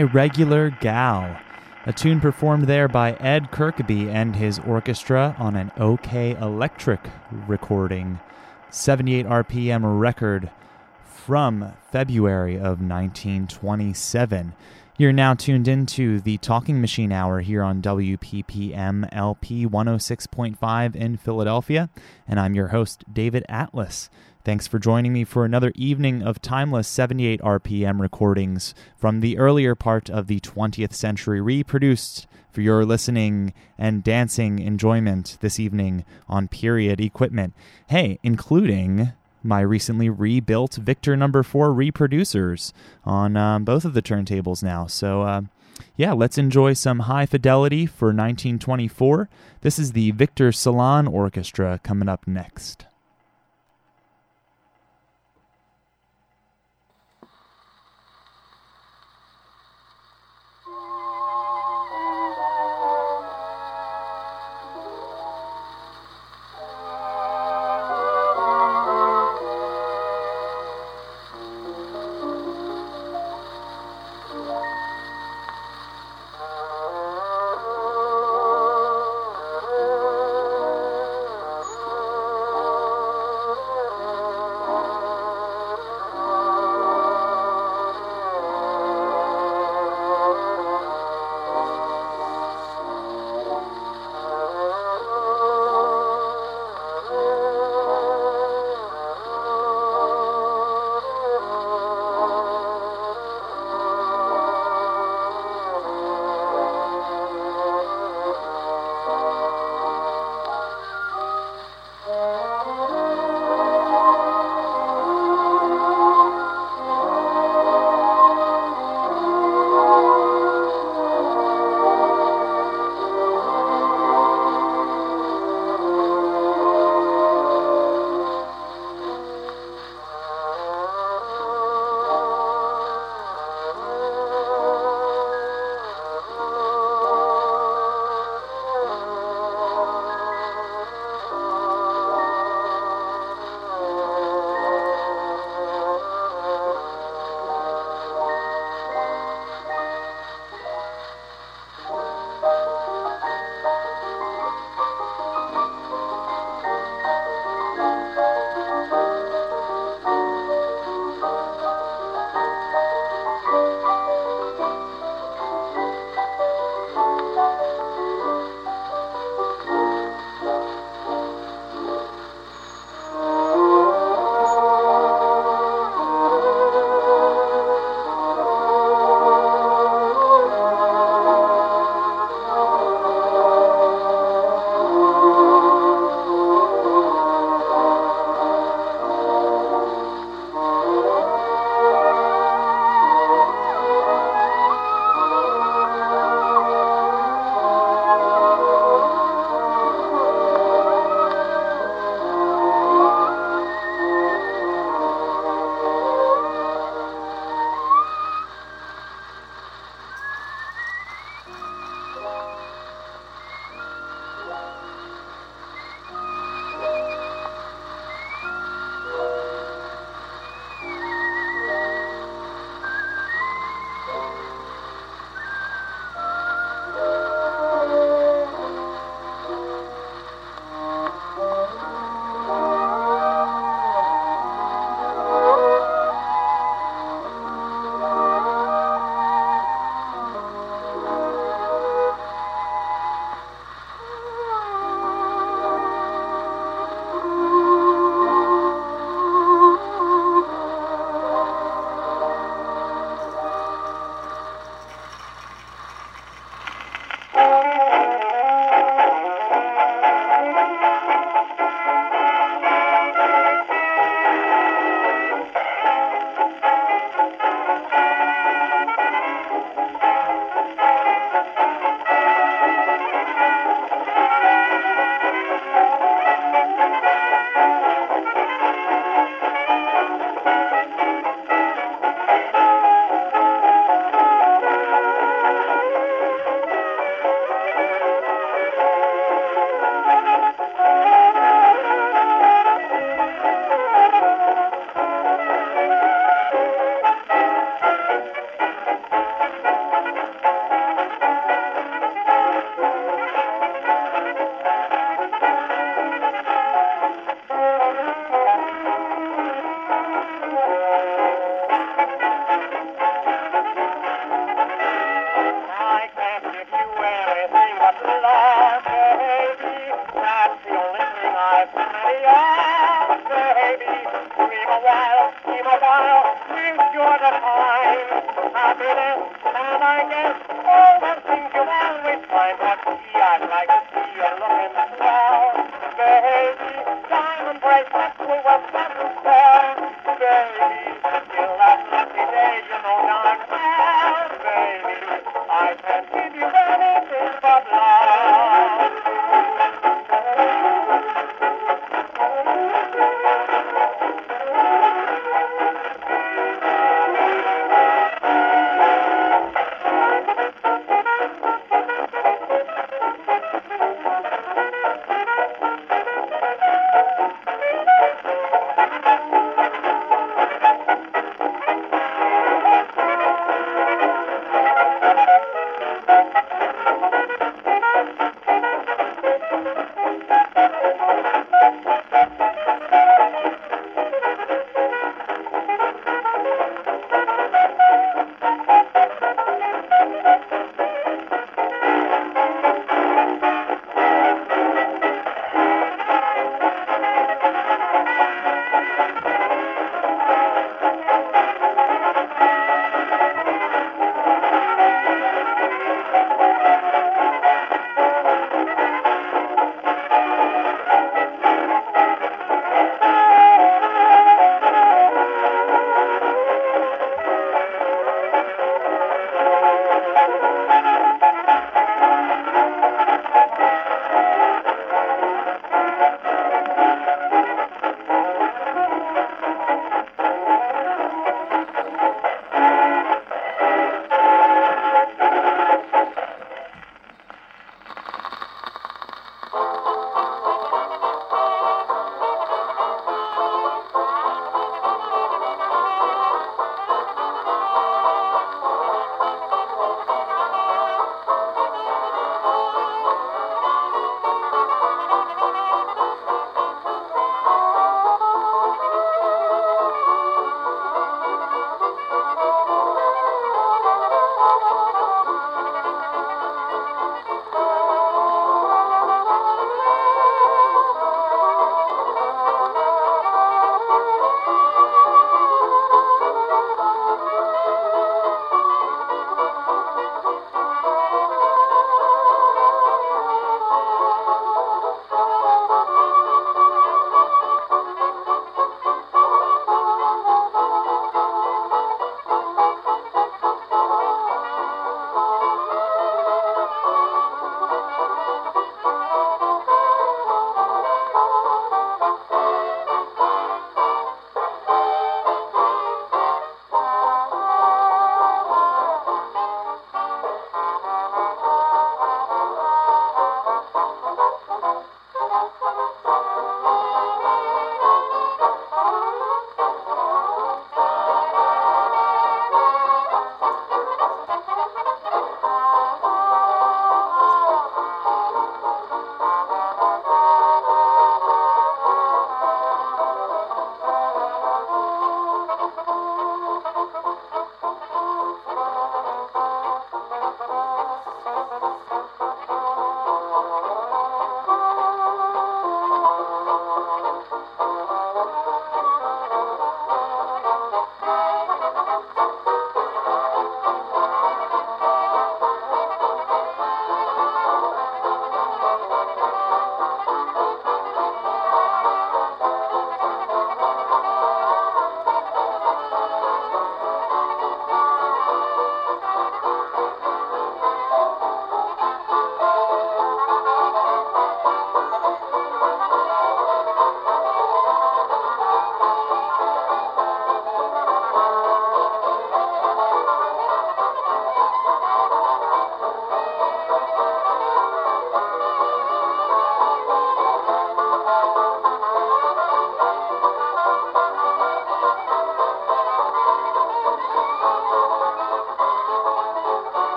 My Regular Gal, a tune performed there by Ed Kirkeby and his orchestra on an OKeh Electric recording, 78 RPM record from February of 1927. You're now tuned into the Talking Machine Hour here on WPPM LP 106.5 in Philadelphia, and I'm your host, David Atlas. Thanks for joining me for another evening of timeless 78 RPM recordings from the earlier part of the 20th century, reproduced for your listening and dancing enjoyment this evening on period equipment. Hey, including my recently rebuilt Victor number 4 reproducers on um, both of the turntables now. So, uh, yeah, let's enjoy some high fidelity for 1924. This is the Victor Salon Orchestra coming up next. Diamond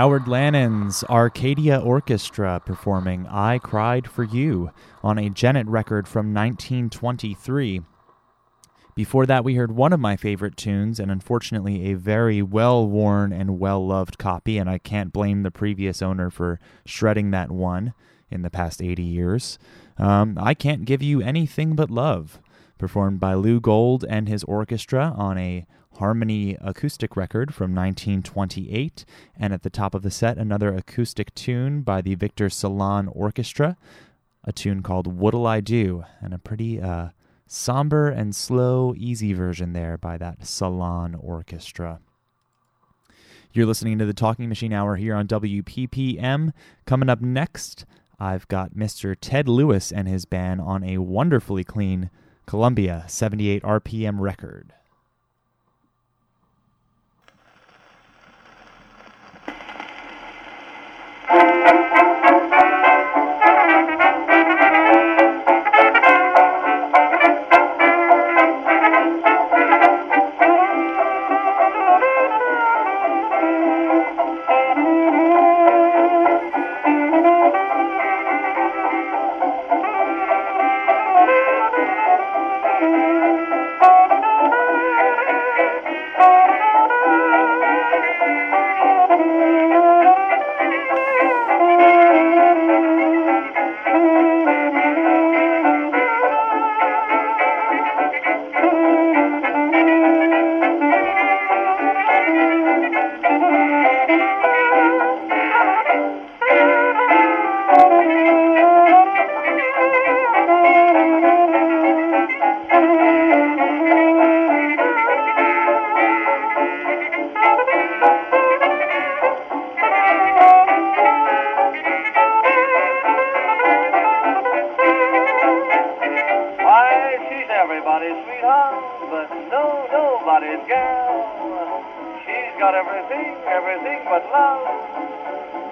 Howard Lanin's Arcadia Orchestra performing I Cried for You on a Gennett record from 1923. Before that, we heard one of my favorite tunes, and unfortunately, a very well worn and well loved copy, and I can't blame the previous owner for shredding that one in the past 80 years. Um, I Can't Give You Anything But Love, performed by Lou Gold and his orchestra on a Harmony acoustic record from 1928, and at the top of the set, another acoustic tune by the Victor Salon Orchestra, a tune called What'll I Do, and a pretty uh, somber and slow, easy version there by that Salon Orchestra. You're listening to the Talking Machine Hour here on WPPM. Coming up next, I've got Mr. Ted Lewis and his band on a wonderfully clean Columbia 78 RPM record.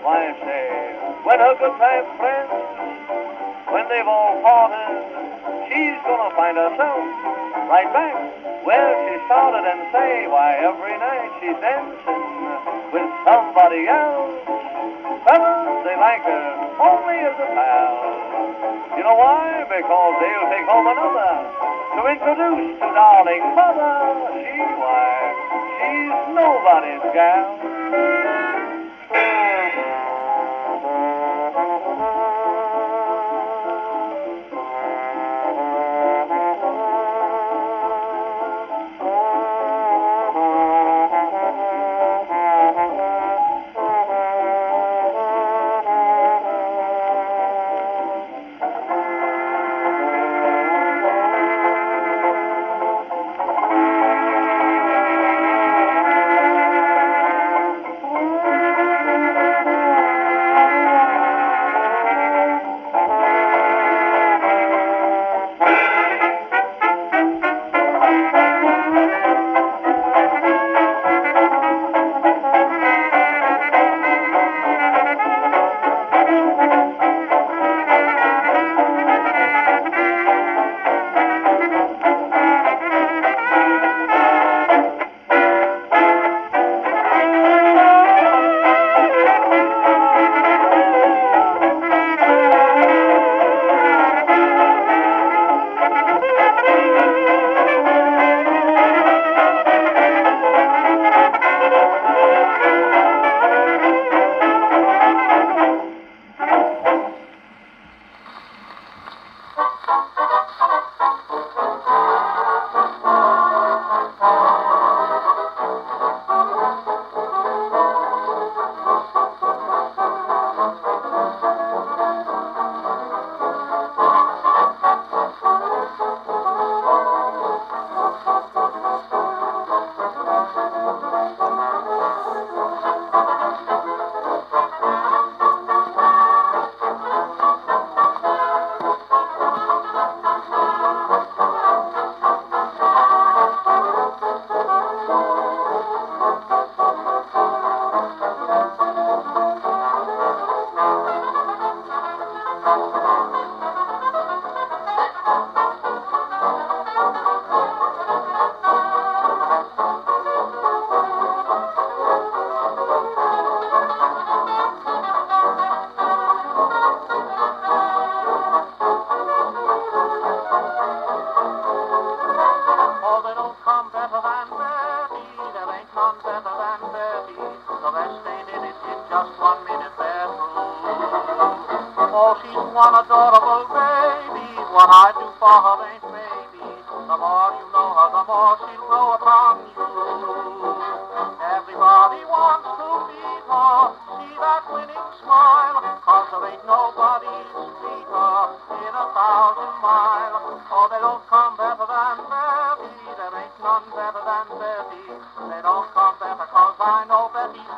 Why, say, when her good time friends, when they've all parted, she's gonna find herself right back where she started and say, why, every night she's dancing with somebody else. Fellas, they like her only as a pal. You know why? Because they'll take home another to introduce to darling mother. She, why, she's nobody's gal.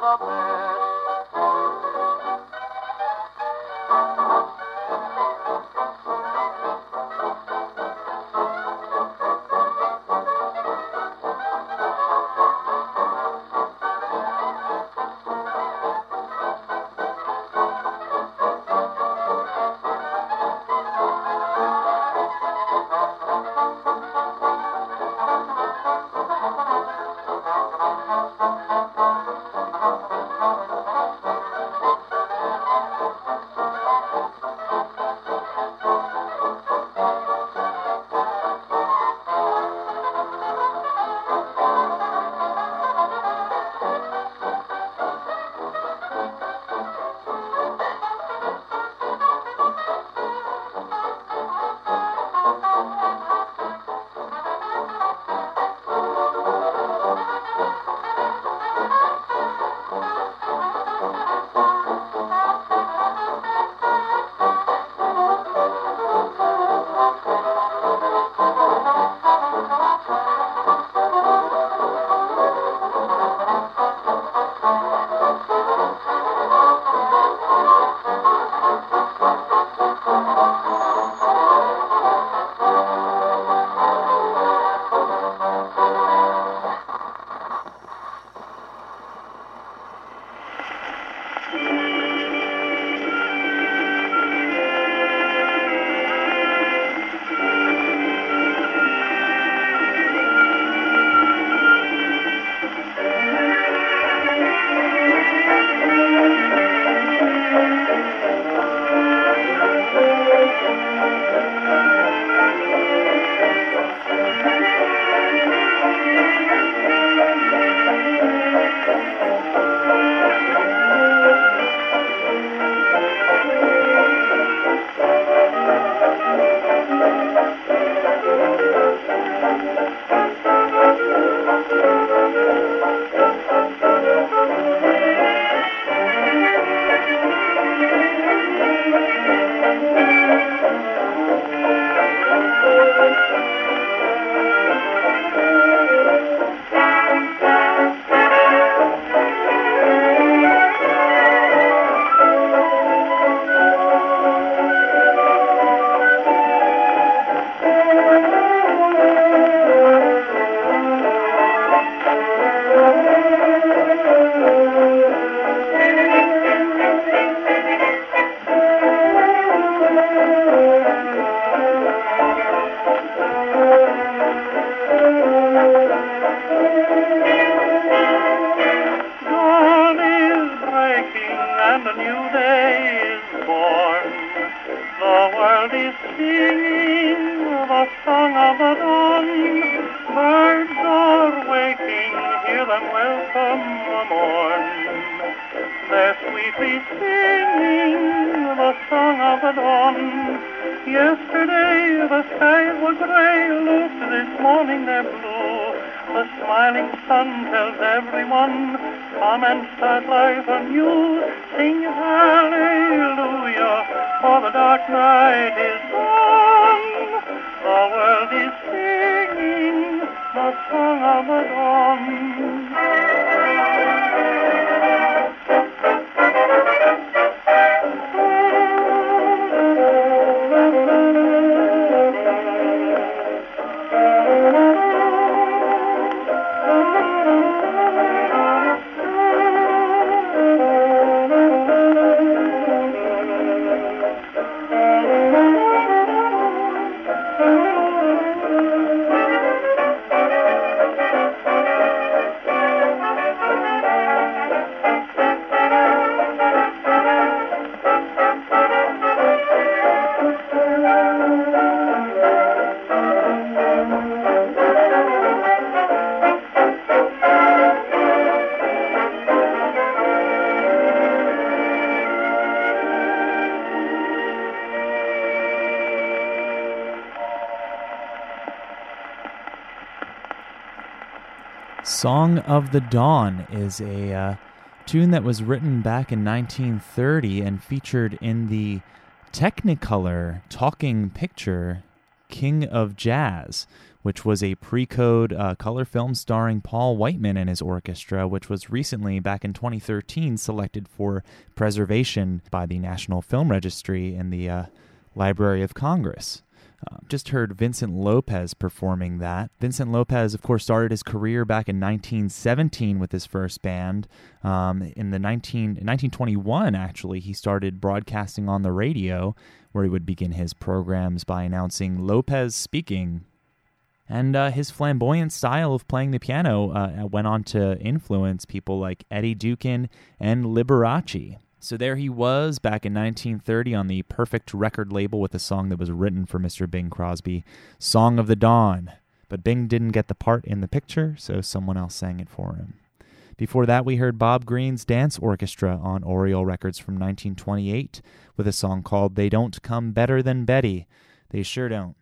love. everyone come and satirize anew. Sing hallelujah, for the dark night is gone. The world is singing the song of the dawn. Song of the Dawn is a uh, tune that was written back in 1930 and featured in the Technicolor talking picture King of Jazz, which was a pre code uh, color film starring Paul Whiteman and his orchestra, which was recently, back in 2013, selected for preservation by the National Film Registry in the uh, Library of Congress. Uh, just heard Vincent Lopez performing that. Vincent Lopez, of course, started his career back in 1917 with his first band. Um, in the 19, 1921, actually, he started broadcasting on the radio, where he would begin his programs by announcing Lopez speaking. And uh, his flamboyant style of playing the piano uh, went on to influence people like Eddie Duchin and Liberace. So there he was back in 1930 on the Perfect record label with a song that was written for Mr. Bing Crosby, Song of the Dawn. But Bing didn't get the part in the picture, so someone else sang it for him. Before that, we heard Bob Green's Dance Orchestra on Oriole Records from 1928 with a song called They Don't Come Better Than Betty. They sure don't.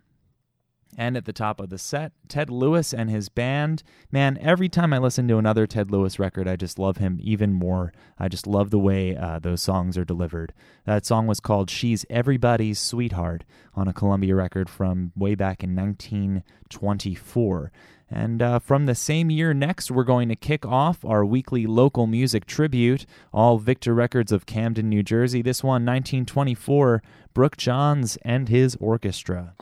And at the top of the set, Ted Lewis and his band. Man, every time I listen to another Ted Lewis record, I just love him even more. I just love the way uh, those songs are delivered. That song was called She's Everybody's Sweetheart on a Columbia record from way back in 1924. And uh, from the same year next, we're going to kick off our weekly local music tribute, all Victor Records of Camden, New Jersey. This one, 1924, Brooke Johns and his orchestra.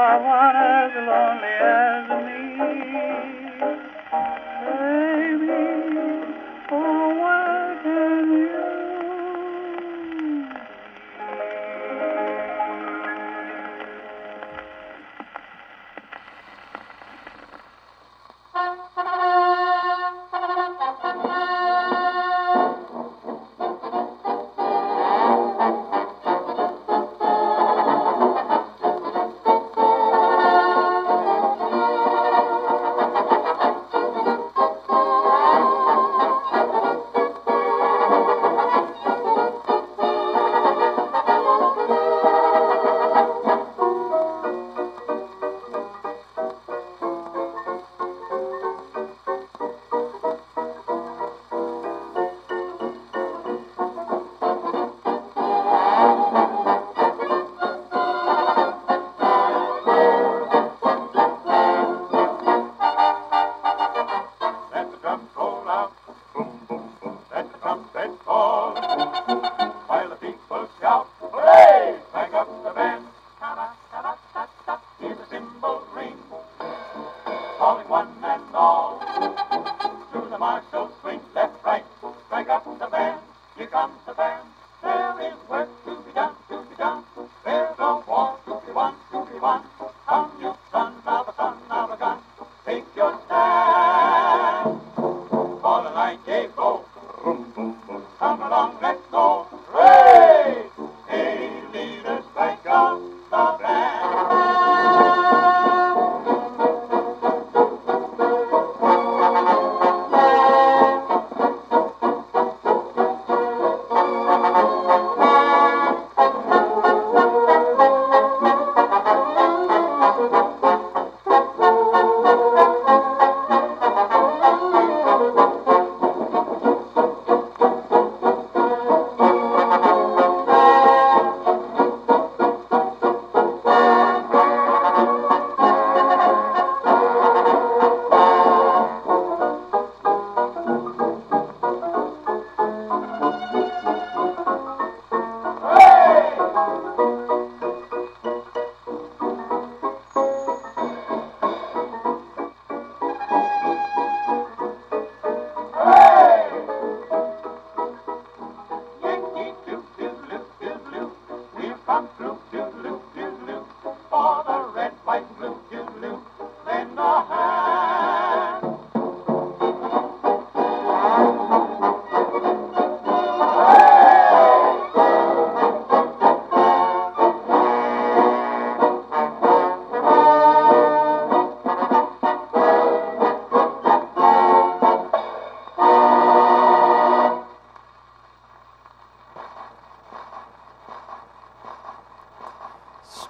One as lonely To the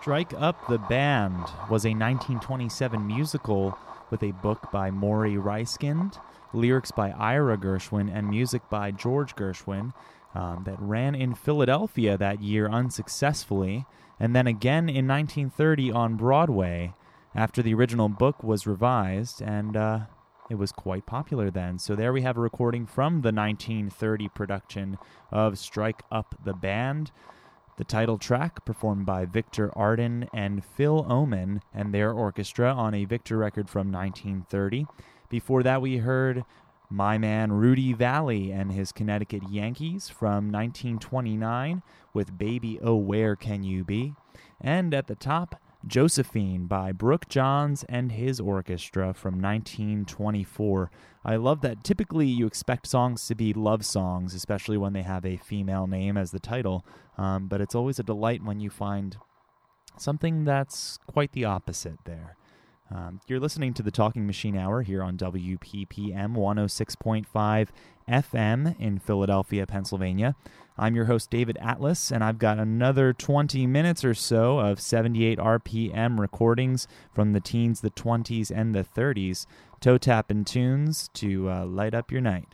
Strike Up the Band was a 1927 musical with a book by Morrie Ryskind lyrics by Ira Gershwin and music by George Gershwin, um, that ran in Philadelphia that year unsuccessfully, and then again in 1930 on Broadway after the original book was revised, and uh, it was quite popular then. So there we have a recording from the 1930 production of Strike Up the Band. The title track, performed by Victor Arden and Phil Ohman and their orchestra on a Victor record from 1930. Before that, we heard my man Rudy Vallee and his Connecticut Yankees from 1929 with Baby Oh Where Can You Be? And at the top, Josephine by Brooke Johns and his orchestra from 1924. I love that typically you expect songs to be love songs, especially when they have a female name as the title, um, but it's always a delight when you find something that's quite the opposite there. Um, you're listening to the Talking Machine Hour here on WPPM 106.5 FM in Philadelphia, Pennsylvania. I'm your host, David Atlas, and I've got another 20 minutes or so of 78 RPM recordings from the teens, the 20s, and the 30s, toe tapping tunes to uh, light up your night.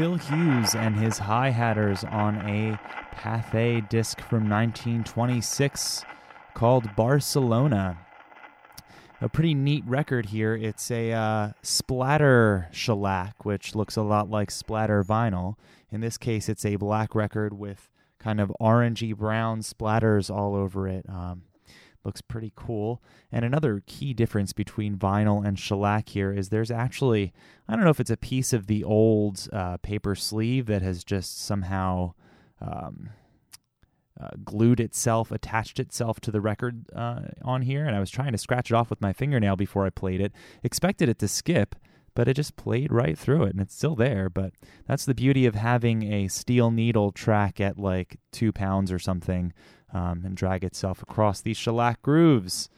Phil Hughes and his High Hatters on a Pathé disc from 1926 called Barcelona. A pretty neat record here. It's a uh, splatter shellac, which looks a lot like splatter vinyl. In this case, it's a black record with kind of orangey brown splatters all over it. Um, looks pretty cool. And another key difference between vinyl and shellac here is there's actually, I don't know if it's a piece of the old uh, paper sleeve that has just somehow um, uh, glued itself, attached itself to the record uh, on here. And I was trying to scratch it off with my fingernail before I played it, expected it to skip but it just played right through it and it's still there. But that's the beauty of having a steel needle track at like two pounds or something um, and drag itself across these shellac grooves.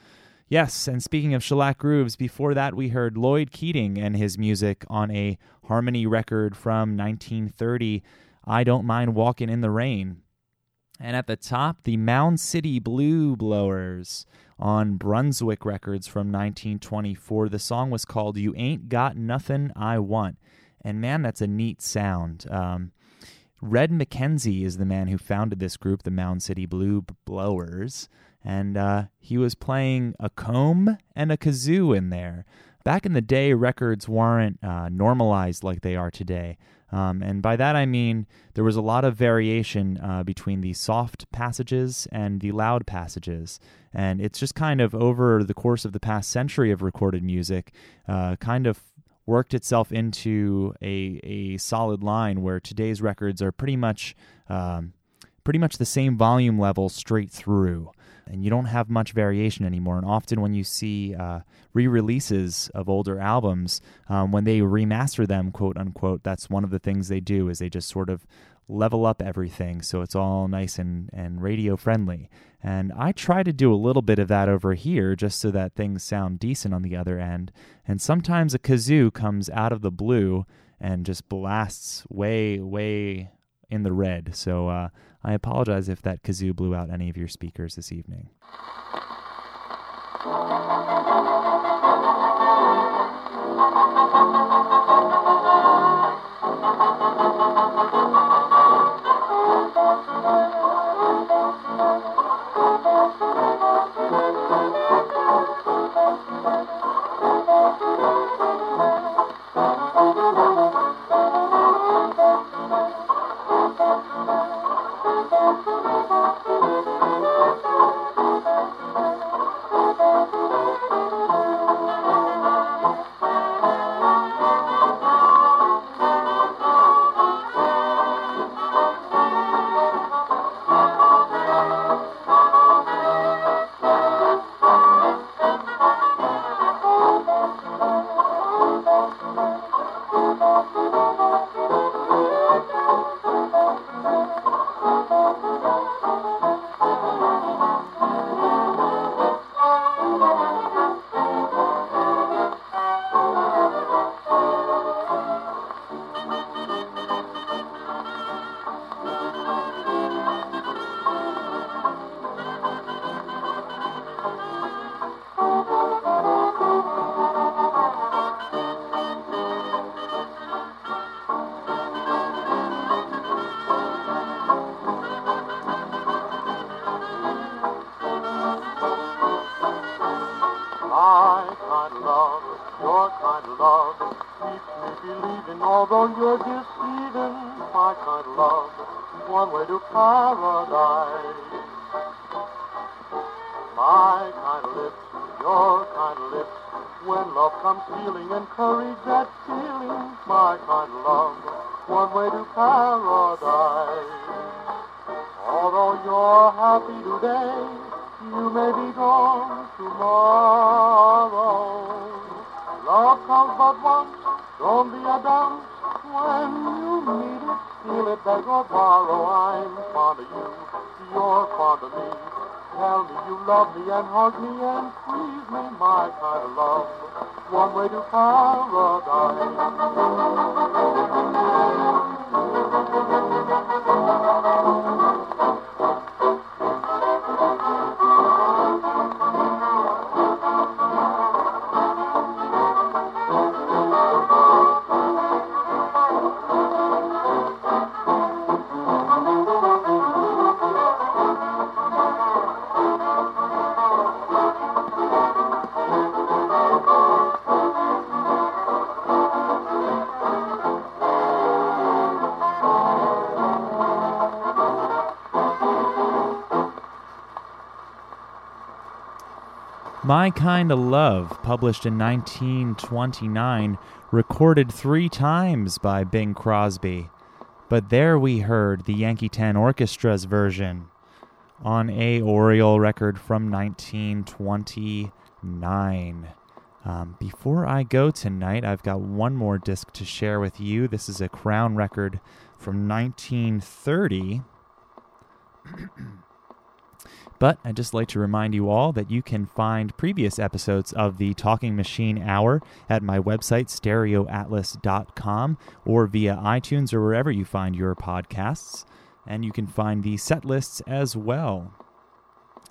Yes, and speaking of shellac grooves, before that we heard Lloyd Keating and his music on a harmony record from 1930, I Don't Mind Walking in the Rain. And at the top, the Mound City Blue Blowers on Brunswick Records from 1924. The song was called You Ain't Got Nothing I Want. And man, that's a neat sound. Um, Red McKenzie is the man who founded this group, the Mound City Blue Blowers. And uh, he was playing a comb and a kazoo in there. Back in the day, records weren't uh, normalized like they are today. Um, and by that I mean there was a lot of variation uh, between the soft passages and the loud passages. And it's just kind of over the course of the past century of recorded music, uh, kind of worked itself into a, a solid line where today's records are pretty much um, pretty much the same volume level straight through and you don't have much variation anymore. And often, when you see uh, re-releases of older albums, um, when they remaster them, quote unquote, that's one of the things they do is they just sort of level up everything so it's all nice and, and radio friendly. And I try to do a little bit of that over here just so that things sound decent on the other end. And sometimes a kazoo comes out of the blue and just blasts way, way in the red. So uh, I apologize if that kazoo blew out any of your speakers this evening. My beg. I'm fond of you, you're fond of me. Tell me you love me and hug me and squeeze me, my kind of love. One way to paradise. My Kind of Love, published in 1929, recorded three times by Bing Crosby. But there we heard the Yankee Ten Orchestra's version on a Oriole record from 1929. Um, before I go tonight, I've got one more disc to share with you. This is a Crown record from 1930. But I'd just like to remind you all that you can find previous episodes of the Talking Machine Hour at my website, stereoatlas.com, or via iTunes or wherever you find your podcasts. And you can find the set lists as well.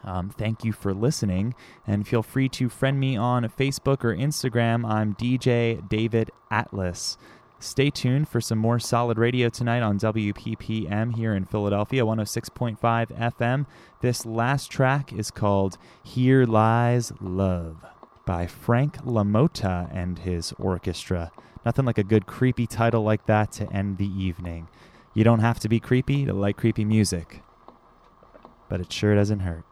Um, thank you for listening, and feel free to friend me on Facebook or Instagram. I'm DJ David Atlas. Stay tuned for some more solid radio tonight on WPPM here in Philadelphia, 106.5 FM. This last track is called Here Lies Love by Frank LaMotta and his orchestra. Nothing like a good creepy title like that to end the evening. You don't have to be creepy to like creepy music, but it sure doesn't hurt.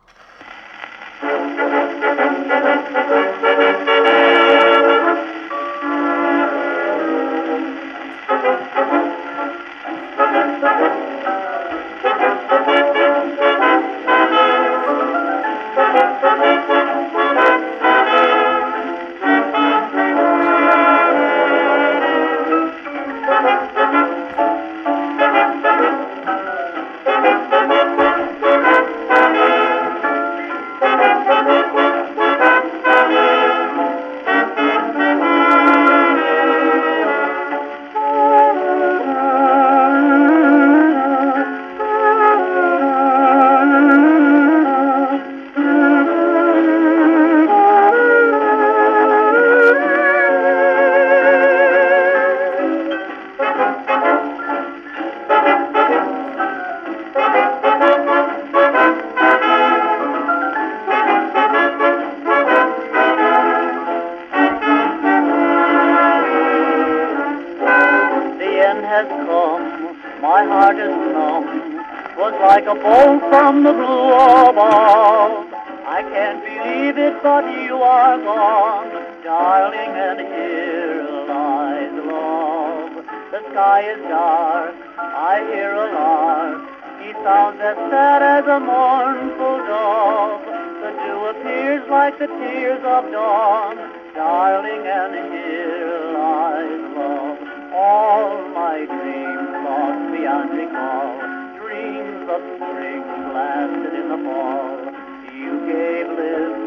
The sky is dark, I hear a lark. He sounds as sad as a mournful dove. The dew appears like the tears of dawn, darling, and here lies love. All my dreams lost beyond recall, dreams of spring blasted in the fall. You gave lips,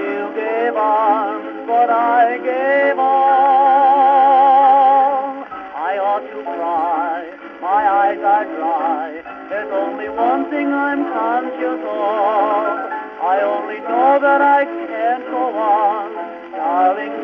you gave arms, but I gave sometimes you. I only know that I can't go on, darling.